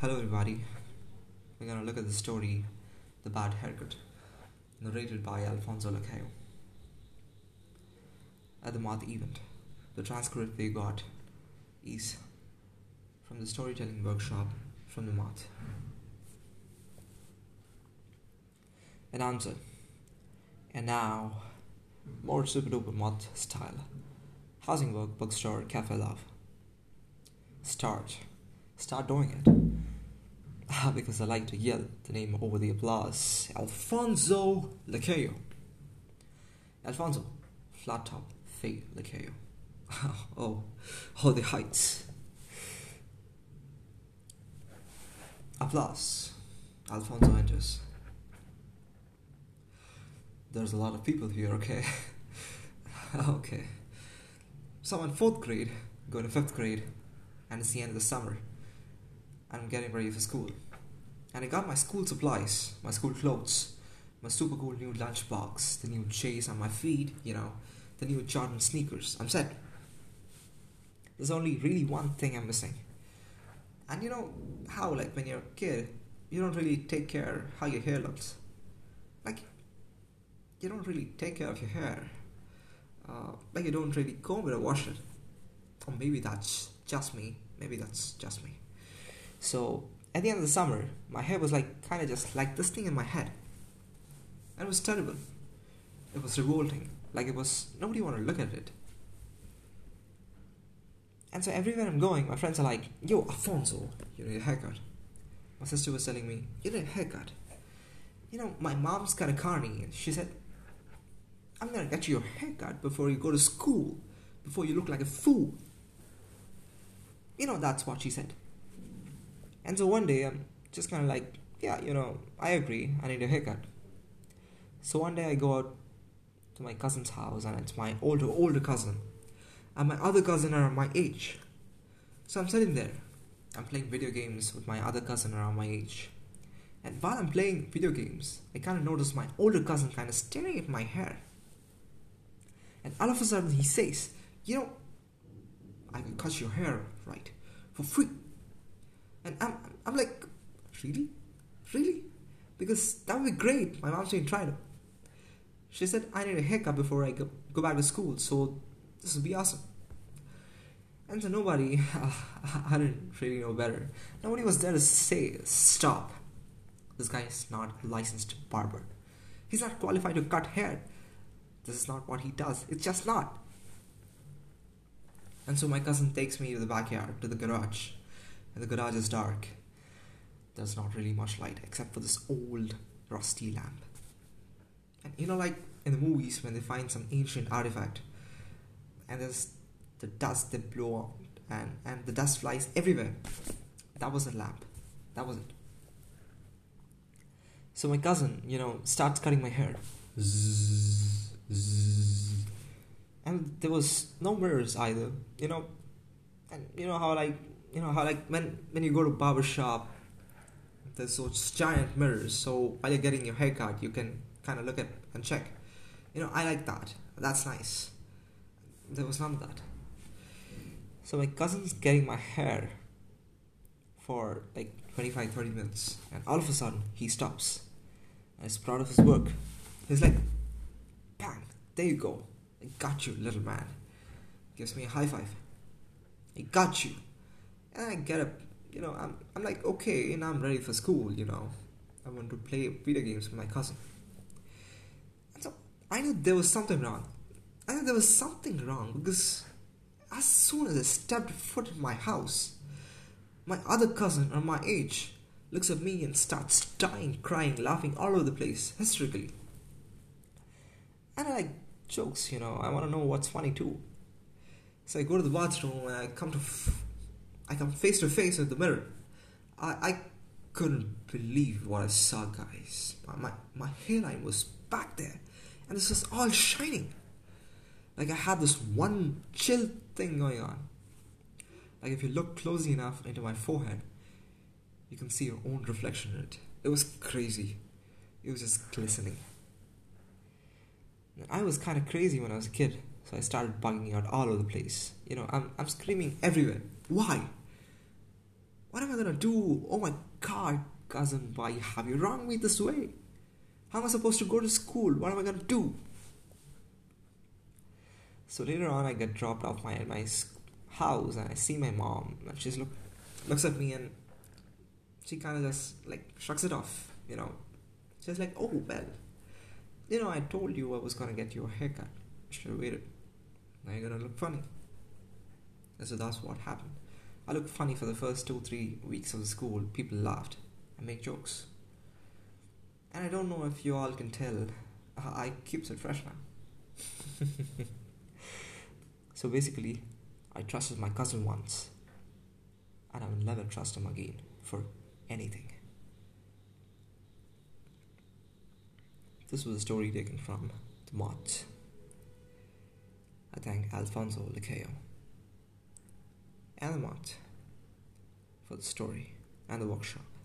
Hello, everybody. We're gonna look at the story The Bad Haircut, narrated by Alfonso Lacayo. At the Moth event, the transcript we got is from the storytelling workshop from the Moth. An answer. And now, more super duper Moth style. Housing Works, bookstore, cafe love. Start. Start doing it. Ah, because I like to yell the name over the applause. Alfonso Lacayo. Alfonso, flat top, fade Lacayo. oh, oh, the heights. Applause. Alfonso enters. There's a lot of people here, okay? okay. Someone fourth grade, going to fifth grade, and it's the end of the summer. I'm getting ready for school. And I got my school supplies, my school clothes, my super cool new lunchbox, the new J's on my feet, you know, the new Jordan sneakers. I'm set. There's only really one thing I'm missing. And you know how, like, when you're a kid, you don't really take care how your hair looks. Like, you don't really take care of your hair. Uh, like, you don't really comb it or wash it. Or maybe that's just me. Maybe that's just me. So at the end of the summer, my hair was like kind of just like this thing in my head. And it was terrible. It was revolting. Like it was nobody wanted to look at it. And so everywhere I'm going, my friends are like, "Yo, Alfonso, you need a haircut." My sister was telling me, "You need a haircut." You know, my mom's got a carny, and she said, "I'm gonna get you a haircut before you go to school, before you look like a fool." You know, that's what she said. And so one day I'm just kind of like, yeah, you know, I agree, I need a haircut. So one day I go out to my cousin's house and it's my older, older cousin. And my other cousin are my age. So I'm sitting there. I'm playing video games with my other cousin around my age. And while I'm playing video games, I kind of notice my older cousin kind of staring at my hair. And all of a sudden he says, You know, I can cut your hair right for free. And I'm, I'm like, really? Really? Because that would be great. My mom's trying to. She said, I need a haircut before I go, go back to school, so this would be awesome. And so nobody, uh, I didn't really know better. Nobody was there to say, stop. This guy is not a licensed barber. He's not qualified to cut hair. This is not what he does. It's just not. And so my cousin takes me to the backyard, to the garage and the garage is dark. There's not really much light except for this old rusty lamp. And you know, like in the movies when they find some ancient artifact and there's the dust they blow out and, and the dust flies everywhere. That was a lamp. That was it. So my cousin, you know, starts cutting my hair. Zzz, zzz. And there was no mirrors either, you know. And you know how like you know how like when when you go to barber shop there's those giant mirrors so while you're getting your haircut you can kind of look at and check. You know i like that. That's nice. There was none of that. So my cousin's getting my hair for like 25 30 minutes and all of a sudden he stops. And he's proud of his work. He's like bang there you go. I got you little man. Gives me a high five. I got you and I get up, you know, I'm, I'm like, okay, and I'm ready for school, you know. I want to play video games with my cousin. And so I knew there was something wrong. I knew there was something wrong because as soon as I stepped foot in my house, my other cousin on my age looks at me and starts dying, crying, laughing all over the place, hysterically. And I like jokes, you know, I want to know what's funny too. So I go to the bathroom and I come to f- I come face to face with the mirror. I, I couldn't believe what I saw, guys. My, my, my hairline was back there, and this was all shining. Like I had this one chill thing going on. Like if you look closely enough into my forehead, you can see your own reflection in it. It was crazy. It was just glistening. I was kind of crazy when I was a kid, so I started bugging out all over the place. You know, I'm, I'm screaming everywhere. Why? What am I gonna do? Oh my god, cousin, why have you wronged me this way? How am I supposed to go to school? What am I gonna do? So later on, I get dropped off my my house, and I see my mom, and she's look looks at me, and she kind of just like shrugs it off, you know. She's like, "Oh well, you know, I told you I was gonna get you a haircut. Should have waited. Now you're gonna look funny." And so that's what happened. I looked funny for the first two, three weeks of the school. People laughed and make jokes. And I don't know if you all can tell, uh, I keep it fresh now. so basically, I trusted my cousin once, and I will never trust him again for anything. This was a story taken from The Moth. I thank Alfonso Lacayo The for the story and the workshop.